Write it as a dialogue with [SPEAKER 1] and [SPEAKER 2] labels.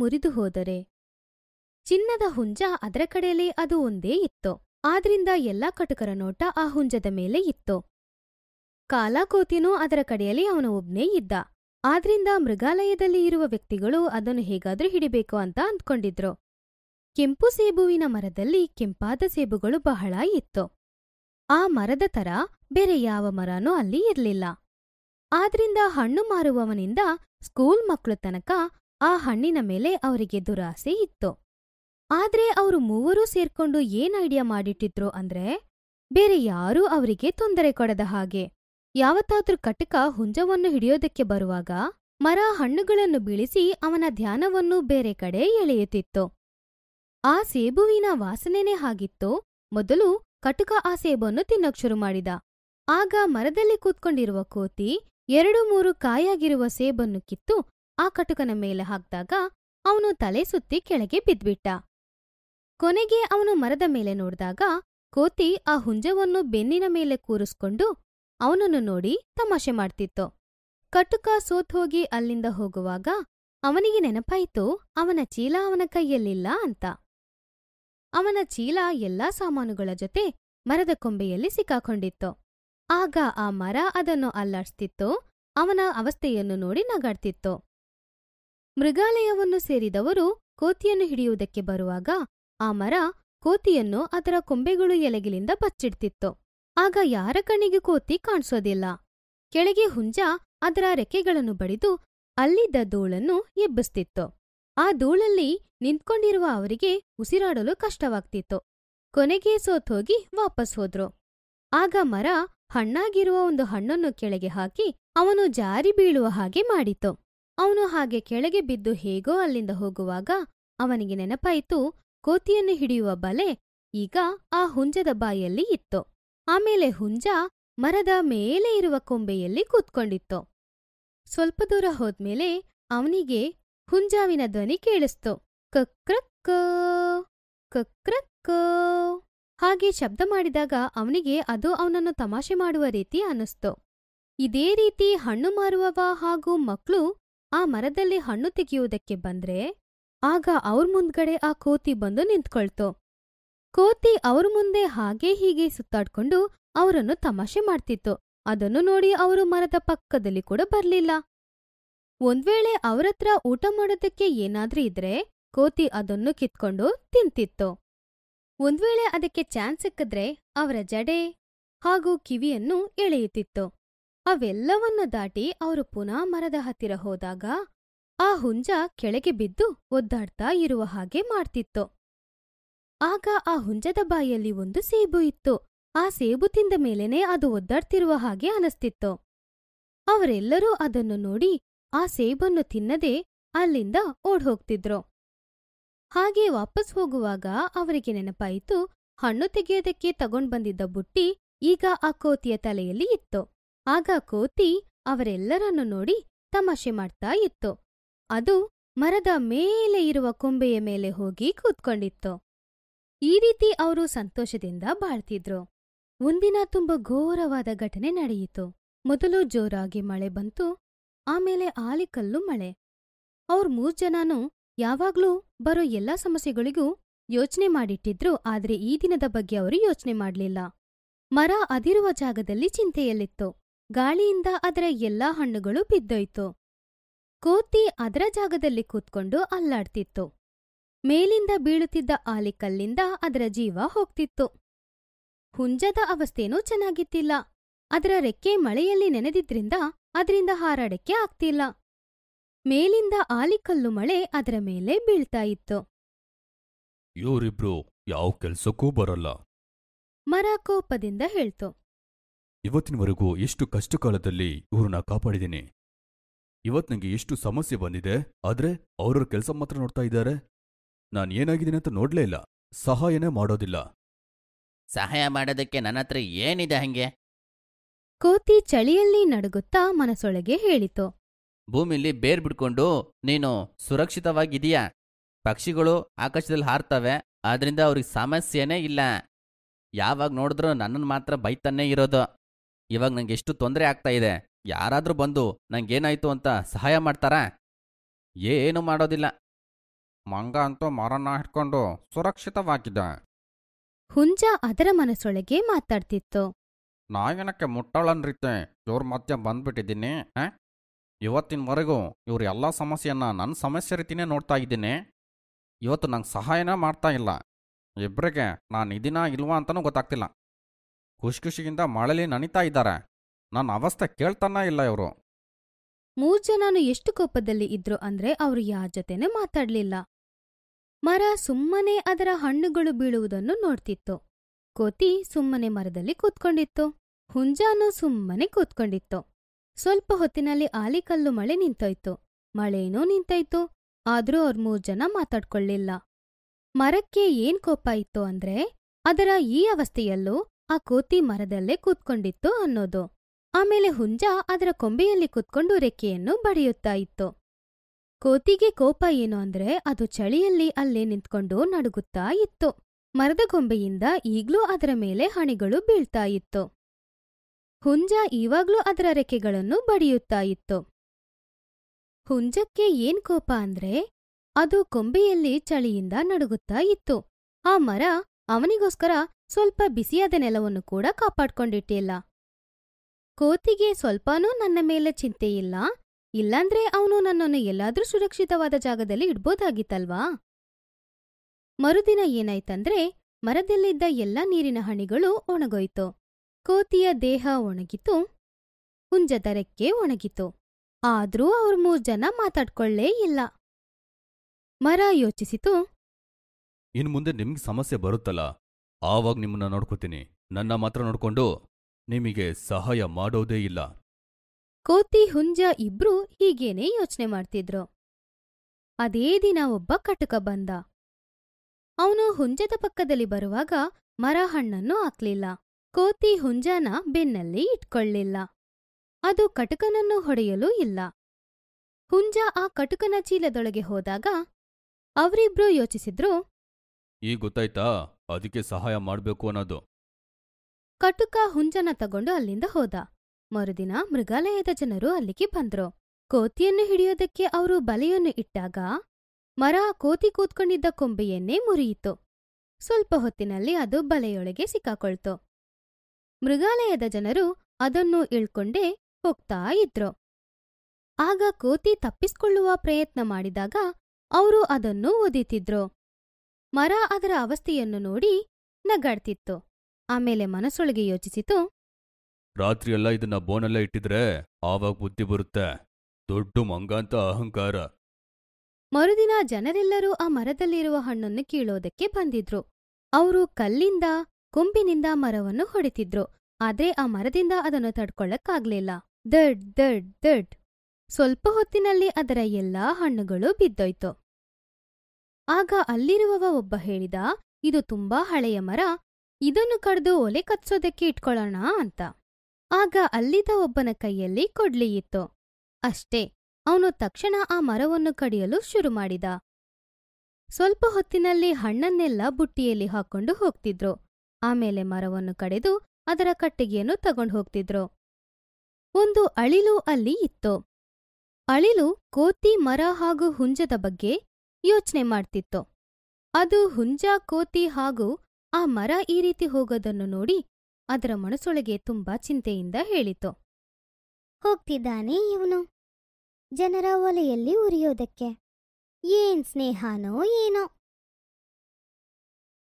[SPEAKER 1] ಮುರಿದು ಹೋದರೆ. ಚಿನ್ನದ ಹುಂಜ ಅದರ ಕಡೆಯಲ್ಲಿ ಅದು ಒಂದೇ ಇತ್ತು. ಆದ್ರಿಂದ ಎಲ್ಲಾ ಕಟುಕರ ನೋಟ ಆ ಹುಂಜದ ಮೇಲೆ ಇತ್ತು. ಕಾಲಾಕೋತಿನೂ ಅದರ ಕಡೆಯಲ್ಲಿ ಅವನ ಒಬ್ನೇ ಇದ್ದ. ಆದ್ರಿಂದ ಮೃಗಾಲಯದಲ್ಲಿ ಇರುವ ವ್ಯಕ್ತಿಗಳು ಅದನ್ನು ಹೇಗಾದ್ರೂ ಹಿಡಿಬೇಕು ಅಂತ ಅಂದ್ಕೊಂಡಿದ್ರು. ಕೆಂಪು ಸೇಬುವಿನ ಮರದಲ್ಲಿ ಕೆಂಪಾದ ಸೇಬುಗಳು ಬಹಳ ಇತ್ತು. ಆ ಮರದ ತರ ಬೇರೆ ಯಾವ ಮರನೂ ಅಲ್ಲಿ ಇರಲಿಲ್ಲ. ಆದ್ರಿಂದ ಹಣ್ಣು ಮಾರುವವನಿಂದ ಸ್ಕೂಲ್ ಮಕ್ಕಳು ತನಕ ಆ ಹಣ್ಣಿನ ಮೇಲೆ ಅವರಿಗೆ ದುರಾಸೆ ಇತ್ತು. ಆದ್ರೆ ಅವರು ಮೂವರೂ ಸೇರ್ಕೊಂಡು ಏನ್ ಐಡಿಯಾ ಮಾಡಿಟ್ಟಿದ್ರು ಅಂದ್ರೆ, ಬೇರೆ ಯಾರೂ ಅವರಿಗೆ ತೊಂದರೆ ಕೊಡದ ಹಾಗೆ. ಯಾವತ್ತಾದ್ರೂ ಕಟಕ ಹುಂಜವನ್ನು ಹಿಡಿಯೋದಕ್ಕೆ ಬರುವಾಗ, ಮರ ಹಣ್ಣುಗಳನ್ನು ಬೀಳಿಸಿ ಅವನ ಧ್ಯಾನವನ್ನು ಬೇರೆ ಕಡೆ ಎಳೆಯುತ್ತಿತ್ತು. ಆ ಸೇಬುವಿನ ವಾಸನೆನೇ ಹಾಗಿತ್ತು, ಮೊದಲು ಕಟುಕ ಆ ಸೇಬನ್ನು ತಿನ್ನೋಕ್ ಶುರು ಮಾಡಿದ. ಆಗ ಮರದಲ್ಲಿ ಕೂತ್ಕೊಂಡಿರುವ ಕೋತಿ, ಎರಡು ಮೂರು ಕಾಯಾಗಿರುವ ಸೇಬನ್ನು ಕಿತ್ತು ಆ ಕಟುಕನ ಮೇಲೆ ಹಾಕ್ದಾಗ ಅವನು ತಲೆ ಸುತ್ತಿ ಕೆಳಗೆ ಬಿದ್ಬಿಟ್ಟ. ಕೊನೆಗೆ ಅವನು ಮರದ ಮೇಲೆ ನೋಡಿದಾಗ ಕೋತಿ ಆ ಹುಂಜವನ್ನು ಬೆನ್ನಿನ ಮೇಲೆ ಕೂರಿಸ್ಕೊಂಡು ಅವನನ್ನು ನೋಡಿ ತಮಾಷೆ ಮಾಡ್ತಿತ್ತು. ಕಟುಕ ಸೋತ್ಹೋಗಿ ಅಲ್ಲಿಂದ ಹೋಗುವಾಗ ಅವನಿಗೆ ನೆನಪಾಯಿತು, ಅವನ ಚೀಲ ಅವನ ಕೈಯಲ್ಲಿಲ್ಲ ಅಂತ. ಅವನ ಚೀಲ ಎಲ್ಲಾ ಸಾಮಾನುಗಳ ಜೊತೆ ಮರದ ಕೊಂಬೆಯಲ್ಲಿ ಸಿಕ್ಕಾಕೊಂಡಿತ್ತು. ಆಗ ಆ ಮರ ಅದನ್ನು ಅಲ್ಲಾಡ್ಸ್ತಿತ್ತು, ಅವನ ಅವಸ್ಥೆಯನ್ನು ನೋಡಿ ನಗಾಡ್ತಿತ್ತು. ಮೃಗಾಲಯವನ್ನು ಸೇರಿದವರು ಕೋತಿಯನ್ನು ಹಿಡಿಯುವುದಕ್ಕೆ ಬರುವಾಗ ಆ ಮರ ಕೋತಿಯನ್ನು ಅದರ ಕೊಂಬೆಗಳು ಎಲೆಗಿಲಿಂದ ಬಚ್ಚಿಡ್ತಿತ್ತು ಆಗ ಯಾರ ಕಣ್ಣಿಗೆ ಕೋತಿ ಕಾಣಿಸೋದಿಲ್ಲ. ಕೆಳಗೆ ಹುಂಜ ಅದರ ರೆಕ್ಕೆಗಳನ್ನು ಬಡಿದು ಅಲ್ಲಿದ್ದ ಧೂಳನ್ನು ಎಬ್ಬಿಸ್ತಿತ್ತು. ಆ ಧೂಳಲ್ಲಿ ನಿಂತ್ಕೊಂಡಿರುವ ಅವರಿಗೆ ಉಸಿರಾಡಲು ಕಷ್ಟವಾಗ್ತಿತ್ತು. ಕೊನೆಗೆ ಸೋತೋಗಿ ವಾಪಸ್ ಹೋದ್ರು. ಆಗ ಮರ ಹಣ್ಣಾಗಿರುವ ಒಂದು ಹಣ್ಣನ್ನು ಕೆಳಗೆ ಹಾಕಿ ಅವನು ಜಾರಿ ಬೀಳುವ ಹಾಗೆ ಮಾಡಿತು. ಅವನು ಹಾಗೆ ಕೆಳಗೆ ಬಿದ್ದು ಹೇಗೋ ಅಲ್ಲಿಂದ ಹೋಗುವಾಗ ಅವನಿಗೆ ನೆನಪಾಯಿತು, ಕೋತಿಯನ್ನು ಹಿಡಿಯುವ ಬಲೆ ಈಗ ಆ ಹುಂಜದ ಬಾಯಲ್ಲಿ ಇತ್ತು. ಆಮೇಲೆ ಹುಂಜ ಮರದ ಮೇಲೆ ಇರುವ ಕೊಂಬೆಯಲ್ಲಿ ಕೂತ್ಕೊಂಡಿತ್ತು. ಸ್ವಲ್ಪ ದೂರ ಹೋದ್ಮೇಲೆ ಅವನಿಗೆ ಹುಂಜಾವಿನ ಧ್ವನಿ ಕೇಳಿಸ್ತು. ಕಕ್ರಕ್ಕ ಕಕ್ರಕ್ಕ ಹಾಗೆ ಶಬ್ದ ಮಾಡಿದಾಗ ಅವನಿಗೆ ಅದು ಅವನನ್ನು ತಮಾಷೆ ಮಾಡುವ ರೀತಿ ಅನ್ನಿಸ್ತು. ಇದೇ ರೀತಿ ಹಣ್ಣು ಮಾರುವವ ಹಾಗೂ ಮಕ್ಳು ಆ ಮರದಲ್ಲಿ ಹಣ್ಣು ತೆಗೆಯುವುದಕ್ಕೆ ಬಂದ್ರೆ ಆಗ ಅವ್ರ ಮುಂದ್ಗಡೆ ಆ ಕೋತಿ ಬಂದು ನಿಂತ್ಕೊಳ್ತು. ಕೋತಿ ಅವ್ರ ಮುಂದೆ ಹಾಗೆ ಹೀಗೆ ಸುತ್ತಾಡ್ಕೊಂಡು ಅವರನ್ನು ತಮಾಷೆ ಮಾಡ್ತಿತ್ತು. ಅದನ್ನು ನೋಡಿ ಅವರು ಮರದ ಪಕ್ಕದಲ್ಲಿ ಕೂಡ ಬರ್ಲಿಲ್ಲ. ಒಂದ್ವೇಳೆ ಅವರತ್ರ ಊಟ ಮಾಡೋದಕ್ಕೆ ಏನಾದ್ರೂ ಇದ್ರೆ ಕೋತಿ ಅದನ್ನು ಕಿತ್ಕೊಂಡು ತಿಂತಿತ್ತು. ಒಂದ್ವೇಳೆ ಅದಕ್ಕೆ ಚಾನ್ಸ್ ಸಿಕ್ಕಿದ್ರೆ ಅವರ ಜಡೆ ಹಾಗೂ ಕಿವಿಯನ್ನು ಎಳೆಯುತ್ತಿತ್ತು. ಅವೆಲ್ಲವನ್ನು ದಾಟಿ ಅವರು ಪುನಃ ಮರದ ಹತ್ತಿರ ಹೋದಾಗ ಆ ಹುಂಜ ಕೆಳಗೆ ಬಿದ್ದು ಒದ್ದಾಡ್ತಾ ಇರುವ ಹಾಗೆ ಮಾಡ್ತಿತ್ತು. ಆಗ ಆ ಹುಂಜದ ಬಾಯಲ್ಲಿ ಒಂದು ಸೇಬು ಇತ್ತು. ಆ ಸೇಬು ತಿಂದ ಮೇಲೇನೆ ಅದು ಒದ್ದಾಡ್ತಿರುವ ಹಾಗೆ ಅನಿಸ್ತಿತ್ತು. ಅವರೆಲ್ಲರೂ ಅದನ್ನು ನೋಡಿ ಆ ಸೇಬನ್ನು ತಿನ್ನದೆ ಅಲ್ಲಿಂದ ಓಡ್ಹೋಗ್ತಿದ್ರು. ಹಾಗೆ ವಾಪಸ್ ಹೋಗುವಾಗ ಅವರಿಗೆ ನೆನಪಾಯಿತು, ಹಣ್ಣು ತೆಗೆಯೋದಕ್ಕೆ ತಗೊಂಡ್ಬಂದಿದ್ದ ಬುಟ್ಟಿ ಈಗ ಆ ಕೋತಿಯ ತಲೆಯಲ್ಲಿ ಇತ್ತು. ಆಗ ಕೋತಿ ಅವರೆಲ್ಲರನ್ನು ನೋಡಿ ತಮಾಷೆ ಮಾಡ್ತಾ ಇತ್ತು. ಅದು ಮರದ ಮೇಲೆ ಇರುವ ಕೊಂಬೆಯ ಮೇಲೆ ಹೋಗಿ ಕೂತ್ಕೊಂಡಿತ್ತು. ಈ ರೀತಿ ಅವರು ಸಂತೋಷದಿಂದ ಬಾಳ್ತಿದ್ರು. ಒಂದಿನ ತುಂಬ ಘೋರವಾದ ಘಟನೆ ನಡೆಯಿತು. ಮೊದಲು ಜೋರಾಗಿ ಮಳೆ ಬಂತು, ಆಮೇಲೆ ಆಲಿಕಲ್ಲು ಮಳೆ. ಅವ್ರ ಮೂರ್ ಜನನೂ ಯಾವಾಗ್ಲೂ ಬರೋ ಎಲ್ಲಾ ಸಮಸ್ಯೆಗಳಿಗೂ ಯೋಚನೆ ಮಾಡಿಟ್ಟಿದ್ರು, ಆದ್ರೆ ಈ ದಿನದ ಬಗ್ಗೆ ಅವರು ಯೋಚನೆ ಮಾಡ್ಲಿಲ್ಲ. ಮರ ಅದಿರುವ ಜಾಗದಲ್ಲಿ ಚಿಂತೆಯಲ್ಲಿತ್ತು. ಗಾಳಿಯಿಂದ ಅದರ ಎಲ್ಲಾ ಹಣ್ಣುಗಳು ಬಿದ್ದೋಯ್ತು. ಕೋತಿ ಅದರ ಜಾಗದಲ್ಲಿ ಕೂತ್ಕೊಂಡು ಅಲ್ಲಾಡ್ತಿತ್ತು. ಮೇಲಿಂದ ಬೀಳುತ್ತಿದ್ದ ಆಲಿಕಲ್ಲಿಂದ ಅದರ ಜೀವ ಹೋಗ್ತಿತ್ತು. ಹುಂಜದ ಅವಸ್ಥೆನೂ ಚೆನ್ನಾಗಿತ್ತಿಲ್ಲ. ಅದರ ರೆಕ್ಕೆ ಮಳೆಯಲ್ಲಿ ನೆನೆದಿದ್ರಿಂದ ಅದರಿಂದ ಹಾರಾಡಕ್ಕೆ ಆಗ್ತಿಲ್ಲ. ಮೇಲಿಂದ ಆಲಿಕಲ್ಲು ಮಳೆ ಅದರ ಮೇಲೆ ಬೀಳ್ತಾ ಇತ್ತು.
[SPEAKER 2] ಇವರಿಬ್ರು ಯಾವ ಕೆಲ್ಸಕ್ಕೂ ಬರಲ್ಲ.
[SPEAKER 1] ಮರ ಕೋಪದಿಂದ ಹೇಳ್ತು.
[SPEAKER 2] ಇವತ್ತಿನವರೆಗೂ ಎಷ್ಟು ಕಷ್ಟಕಾಲದಲ್ಲಿ ಇವ್ರನ್ನ ಕಾಪಾಡಿದ್ದೀನಿ. ಇವತ್ ನಂಗೆ ಎಷ್ಟು ಸಮಸ್ಯೆ ಬಂದಿದೆ ಆದ್ರೆ ಅವ್ರವ್ರ ಕೆಲಸ ಮಾತ್ರ ನೋಡ್ತಾ ಇದ್ದಾರೆ. ನಾನ್ ಏನಾಗಿದ್ದೀನಿ ಅಂತ ನೋಡ್ಲೇ ಇಲ್ಲ ಸಹಾಯನೇ ಮಾಡೋದಿಲ್ಲ.
[SPEAKER 3] ಸಹಾಯ ಮಾಡೋದಕ್ಕೆ ನನ್ನ ಹತ್ರ ಏನಿದೆ ಹಂಗೆ?
[SPEAKER 1] ಕೋತಿ ಚಳಿಯಲ್ಲಿ ನಡುಗುತ್ತಾ ಮನಸೊಳಗೆ ಹೇಳಿತು.
[SPEAKER 3] ಭೂಮಿಲಿ ಬೇರ್ ಬಿಡ್ಕೊಂಡು ನೀನು ಸುರಕ್ಷಿತವಾಗಿದೀಯಾ ಪಕ್ಷಿಗಳು ಆಕಾಶದಲ್ಲಿ ಹಾರ್ತವೆ ಆದ್ರಿಂದ ಅವ್ರಿಗೆ ಸಮಸ್ಯೆನೇ ಇಲ್ಲ. ಯಾವಾಗ ನೋಡಿದ್ರೂ ನನ್ನನ್ನು ಮಾತ್ರ ಬೈತಾನೇ ಇರೋದು. ಇವಾಗ ನಂಗೆ ಎಷ್ಟು ತೊಂದರೆ ಆಗ್ತಾ ಇದೆ. ಯಾರಾದರೂ ಬಂದು ನಂಗೇನಾಯ್ತು ಅಂತ ಸಹಾಯ ಮಾಡ್ತಾರಾ? ಏನು ಮಾಡೋದಿಲ್ಲ. ಮಂಗ ಅಂತೂ ಮರನ ಹಿಡ್ಕೊಂಡು ಸುರಕ್ಷಿತವಾಗಿದ್ದ.
[SPEAKER 1] ಹುಂಜ ಅದರ ಮನಸ್ಸೊಳಗೆ ಮಾತಾಡ್ತಿತ್ತು.
[SPEAKER 3] ನಾಯನಕ್ಕೆ ಮುಟ್ಟಳನ್ರೀತೆ ಇವ್ರ ಮಧ್ಯ ಬಂದ್ಬಿಟ್ಟಿದ್ದೀನಿ ಆ? ಇವತ್ತಿನವರೆಗೂ ಇವ್ರ ಎಲ್ಲ ಸಮಸ್ಯೆಯನ್ನ ನನ್ನ ಸಮಸ್ಯೆ ರೀತಿನೇ ನೋಡ್ತಾ ಇದ್ದೀನಿ. ಇವತ್ತು ನಂಗೆ ಸಹಾಯನೇ ಮಾಡ್ತಾ ಇಲ್ಲ. ಇಬ್ಬರಿಗೆ ನಾನು ಇದೀನಾ ಇಲ್ವಾ ಅಂತನೂ ಗೊತ್ತಾಗ್ತಿಲ್ಲ. ಖುಷಿ ಖುಷಿಯಿಂದ ಮಳಲಿ ನನಿತಾ ಇದ್ದಾರೆ. ನನ್ನ ಅವಸ್ಥೆ ಕೇಳ್ತಾನ ಇಲ್ಲ ಇವರು.
[SPEAKER 1] ಮೂರ್ ಜನನು ಎಷ್ಟು ಕೋಪದಲ್ಲಿ ಇದ್ರು ಅಂದ್ರೆ ಅವರು ಯಾರ ಜೊತೆನೆ ಮಾತಾಡ್ಲಿಲ್ಲ. ಮರ ಸುಮ್ಮನೆ ಅದರ ಹಣ್ಣುಗಳು ಬೀಳುವುದನ್ನು ನೋಡ್ತಿತ್ತು. ಕೋತಿ ಸುಮ್ಮನೆ ಮರದಲ್ಲಿ ಕೂತ್ಕೊಂಡಿತ್ತು. ಹುಂಜಾನು ಸುಮ್ಮನೆ ಕೂತ್ಕೊಂಡಿತ್ತು. ಸ್ವಲ್ಪ ಹೊತ್ತಿನಲ್ಲಿ ಆಲಿಕಲ್ಲು ಮಳೆ ನಿಂತೋಯ್ತು. ಮಳೆನೂ ನಿಂತೋಯ್ತು. ಆದ್ರೂ ಅವ್ರ ಮೂರ್ ಜನ ಮಾತಾಡ್ಕೊಳ್ಳಿಲ್ಲ. ಮರಕ್ಕೆ ಏನ್ ಕೋಪ ಇತ್ತು ಅಂದ್ರೆ ಅದರ ಈ ಅವಸ್ಥೆಯಲ್ಲೂ ಆ ಕೋತಿ ಮರದಲ್ಲೇ ಕೂತ್ಕೊಂಡಿತ್ತು ಅನ್ನೋದು. ಆಮೇಲೆ ಹುಂಜ ಅದರ ಕೊಂಬೆಯಲ್ಲಿ ಕೂತ್ಕೊಂಡು ರೆಕ್ಕೆಯನ್ನು ಬಡಿಯುತ್ತಾ ಇತ್ತು. ಕೋತಿಗೆ ಕೋಪ ಏನು ಅಂದ್ರೆ ಅದು ಚಳಿಯಲ್ಲಿ ಅಲ್ಲೇ ನಿಂತ್ಕೊಂಡು ನಡುಗುತ್ತಾ ಇತ್ತು. ಮರದ ಕೊಂಬೆಯಿಂದ ಈಗ್ಲೂ ಅದರ ಮೇಲೆ ಹಣಿಗಳು ಬೀಳ್ತಾ ಇತ್ತು. ಹುಂಜ ಈವಾಗ್ಲೂ ಅದರ ರೆಕ್ಕೆಗಳನ್ನು ಬಡಿಯುತ್ತಾ ಇತ್ತು. ಹುಂಜಕ್ಕೆ ಏನ್ ಕೋಪ ಅಂದ್ರೆ ಅದು ಕೊಂಬೆಯಲ್ಲಿ ಚಳಿಯಿಂದ ನಡುಗುತ್ತಾ ಇತ್ತು. ಆ ಮರ ಅವನಿಗೋಸ್ಕರ ಸ್ವಲ್ಪ ಬಿಸಿಯಾದ ನೆಲವನ್ನು ಕೂಡ ಕಾಪಾಡ್ಕೊಂಡಿಟ್ಟಿಲ್ಲ. ಕೋತಿಗೆ ಸ್ವಲ್ಪನೂ ನನ್ನ ಮೇಲೆ ಚಿಂತೆ ಇಲ್ಲ. ಇಲ್ಲಾಂದ್ರೆ ಅವನು ನನ್ನನ್ನು ಎಲ್ಲಾದ್ರೂ ಸುರಕ್ಷಿತವಾದ ಜಾಗದಲ್ಲಿ ಇಡ್ಬೋದಾಗಿತ್ತಲ್ವಾ? ಮರುದಿನ ಏನಾಯ್ತಂದ್ರೆ ಮರದಲ್ಲಿದ್ದ ಎಲ್ಲ ನೀರಿನ ಹಣಿಗಳು ಒಣಗೋಯ್ತು. ಕೋತಿಯ ದೇಹ ಒಣಗಿತು. ಹುಂಜದ ರೆಕ್ಕೆ ಒಣಗಿತು. ಆದ್ರೂ ಅವ್ರ ಮೂರ್ ಜನ ಮಾತಾಡ್ಕೊಳ್ಳೇ ಇಲ್ಲ. ಮರ ಯೋಚಿಸಿತು.
[SPEAKER 2] ಇನ್ ಮುಂದೆ ನಿಮ್ಗೆ ಸಮಸ್ಯೆ ಬರುತ್ತಲ್ಲ. ಆವಾಗ ನಿಮ್ಮನ್ನ ನೋಡ್ಕೋತೀನಿ. ನನ್ನ ಮಾತ್ರ ನೋಡ್ಕೊಂಡು ನಿಮಗೆ ಸಹಾಯ ಮಾಡೋದೇ ಇಲ್ಲ.
[SPEAKER 1] ಕೋತಿ ಹುಂಜ ಇಬ್ರೂ ಹೀಗೇನೆ ಯೋಚನೆ ಮಾಡ್ತಿದ್ರು. ಅದೇ ದಿನ ಒಬ್ಬ ಕಟುಕ ಬಂದ. ಅವನು ಹುಂಜದ ಪಕ್ಕದಲ್ಲಿ ಬರುವಾಗ ಮರ ಹಣ್ಣನ್ನು ಹಾಕ್ಲಿಲ್ಲ. ಕೋತಿ ಹುಂಜನ ಬೆನ್ನಲ್ಲಿ ಇಟ್ಕೊಳ್ಳಿಲ್ಲ. ಅದು ಕಟುಕನನ್ನು ಹೊಡೆಯಲೂ ಇಲ್ಲ. ಹುಂಜ ಆ ಕಟುಕನ ಚೀಲದೊಳಗೆ ಹೋದಾಗ ಅವರಿಬ್ರು ಯೋಚಿಸಿದ್ರು
[SPEAKER 2] ಈಗ ಗೊತ್ತಾಯ್ತಾ? ಅದಕ್ಕೆ ಸಹಾಯ ಮಾಡ್ಬೇಕು ಅನ್ನೋದು.
[SPEAKER 1] ಕಟುಕ ಹುಂಜನ ತಗೊಂಡು ಅಲ್ಲಿಂದ ಹೋದ. ಮರುದಿನ ಮೃಗಾಲಯದ ಜನರು ಅಲ್ಲಿಗೆ ಬಂದ್ರು. ಕೋತಿಯನ್ನು ಹಿಡಿಯೋದಕ್ಕೆ ಅವರು ಬಲೆಯನ್ನು ಇಟ್ಟಾಗ ಮರ ಕೋತಿ ಕೂತ್ಕೊಂಡಿದ್ದ ಕೊಂಬೆಯನ್ನೇ ಮುರಿಯಿತು. ಸ್ವಲ್ಪ ಹೊತ್ತಿನಲ್ಲಿ ಅದು ಬಲೆಯೊಳಗೆ ಸಿಕ್ಕಾಕೊಳ್ತು. ಮೃಗಾಲಯದ ಜನರು ಅದನ್ನು ಇಳ್ಕೊಂಡೇ ಹೋಗ್ತಾ ಇದ್ರು. ಆಗ ಕೋತಿ ತಪ್ಪಿಸ್ಕೊಳ್ಳುವ ಪ್ರಯತ್ನ ಮಾಡಿದಾಗ ಅವರು ಅದನ್ನು ಒದಿತಿದ್ರು. ಮರ ಅದರ ಅವಸ್ಥೆಯನ್ನು ನೋಡಿ ನಗಾಡ್ತಿತ್ತು. ಆಮೇಲೆ ಮನಸ್ಸೊಳಗೆ ಯೋಚಿಸಿತು
[SPEAKER 2] ರಾತ್ರಿಯೆಲ್ಲ ಇದನ್ನ ಬೋನಲ್ಲೇ ಇಟ್ಟಿದ್ರೆ ಆವಾಗ ಬುದ್ಧಿ ಬರುತ್ತೆ. ದೊಡ್ಡ ಮಂಗಾಂತ ಅಹಂಕಾರ.
[SPEAKER 1] ಮರುದಿನ ಜನರೆಲ್ಲರೂ ಆ ಮರದಲ್ಲಿರುವ ಹಣ್ಣನ್ನು ಕೀಳೋದಕ್ಕೆ ಬಂದಿದ್ರು. ಅವರು ಕಲ್ಲಿಂದ ಕೊಂಬಿನಿಂದ ಮರವನ್ನು ಹೊಡಿತಿದ್ರು. ಆದ್ರೆ ಆ ಮರದಿಂದ ಅದನ್ನು ತಡ್ಕೊಳ್ಳಕ್ಕಾಗ್ಲಿಲ್ಲ ದಡ್ ದಡ್ ದಡ್. ಸ್ವಲ್ಪ ಹೊತ್ತಿನಲ್ಲಿ ಅದರ ಎಲ್ಲಾ ಹಣ್ಣುಗಳು ಬಿದ್ದೋಯ್ತು. ಆಗ ಅಲ್ಲಿರುವವ ಒಬ್ಬ ಹೇಳಿದ, ಇದು ತುಂಬಾ ಹಳೆಯ ಮರ, ಇದನ್ನು ಕಡ್ದು ಒಲೆ ಕತ್ಸೋದಕ್ಕೆ ಇಟ್ಕೊಳ್ಳೋಣ ಅಂತ. ಆಗ ಅಲ್ಲಿದ್ದ ಒಬ್ಬನ ಕೈಯಲ್ಲಿ ಕೊಡ್ಲಿಯಿತ್ತು ಅಷ್ಟೇ, ಅವನು ತಕ್ಷಣ ಆ ಮರವನ್ನು ಕಡಿಯಲು ಶುರು ಮಾಡಿದ. ಸ್ವಲ್ಪ ಹೊತ್ತಿನಲ್ಲಿ ಹಣ್ಣನ್ನೆಲ್ಲ ಬುಟ್ಟಿಯಲ್ಲಿ ಹಾಕೊಂಡು ಹೋಗ್ತಿದ್ರು. ಆಮೇಲೆ ಮರವನ್ನು ಕಡೆದು ಅದರ ಕಟ್ಟಿಗೆಯನ್ನು ತಗೊಂಡು ಹೋಗ್ತಿದ್ರು. ಒಂದು ಅಳಿಲು ಅಲ್ಲಿ ಇತ್ತು. ಅಳಿಲು ಕೋತಿ, ಮರ ಹಾಗೂ ಹುಂಜದ ಬಗ್ಗೆ ಯೋಚನೆ ಮಾಡ್ತಿತ್ತು. ಅದು ಹುಂಜ, ಕೋತಿ ಹಾಗೂ ಆ ಮರ ಈ ರೀತಿ ಹೋಗೋದನ್ನು ನೋಡಿ ಅದರ ಮನಸ್ಸೊಳಗೆ ತುಂಬಾ ಚಿಂತೆಯಿಂದ ಹೇಳಿತು.
[SPEAKER 4] ಹೋಗ್ತಿದ್ದಾನೆ ಇವನು. ಜನರ ಒಲೆಯಲ್ಲಿ ಉರಿಯೋದಕ್ಕೆ. ಏನ್ ಸ್ನೇಹನೋ ಏನೋ.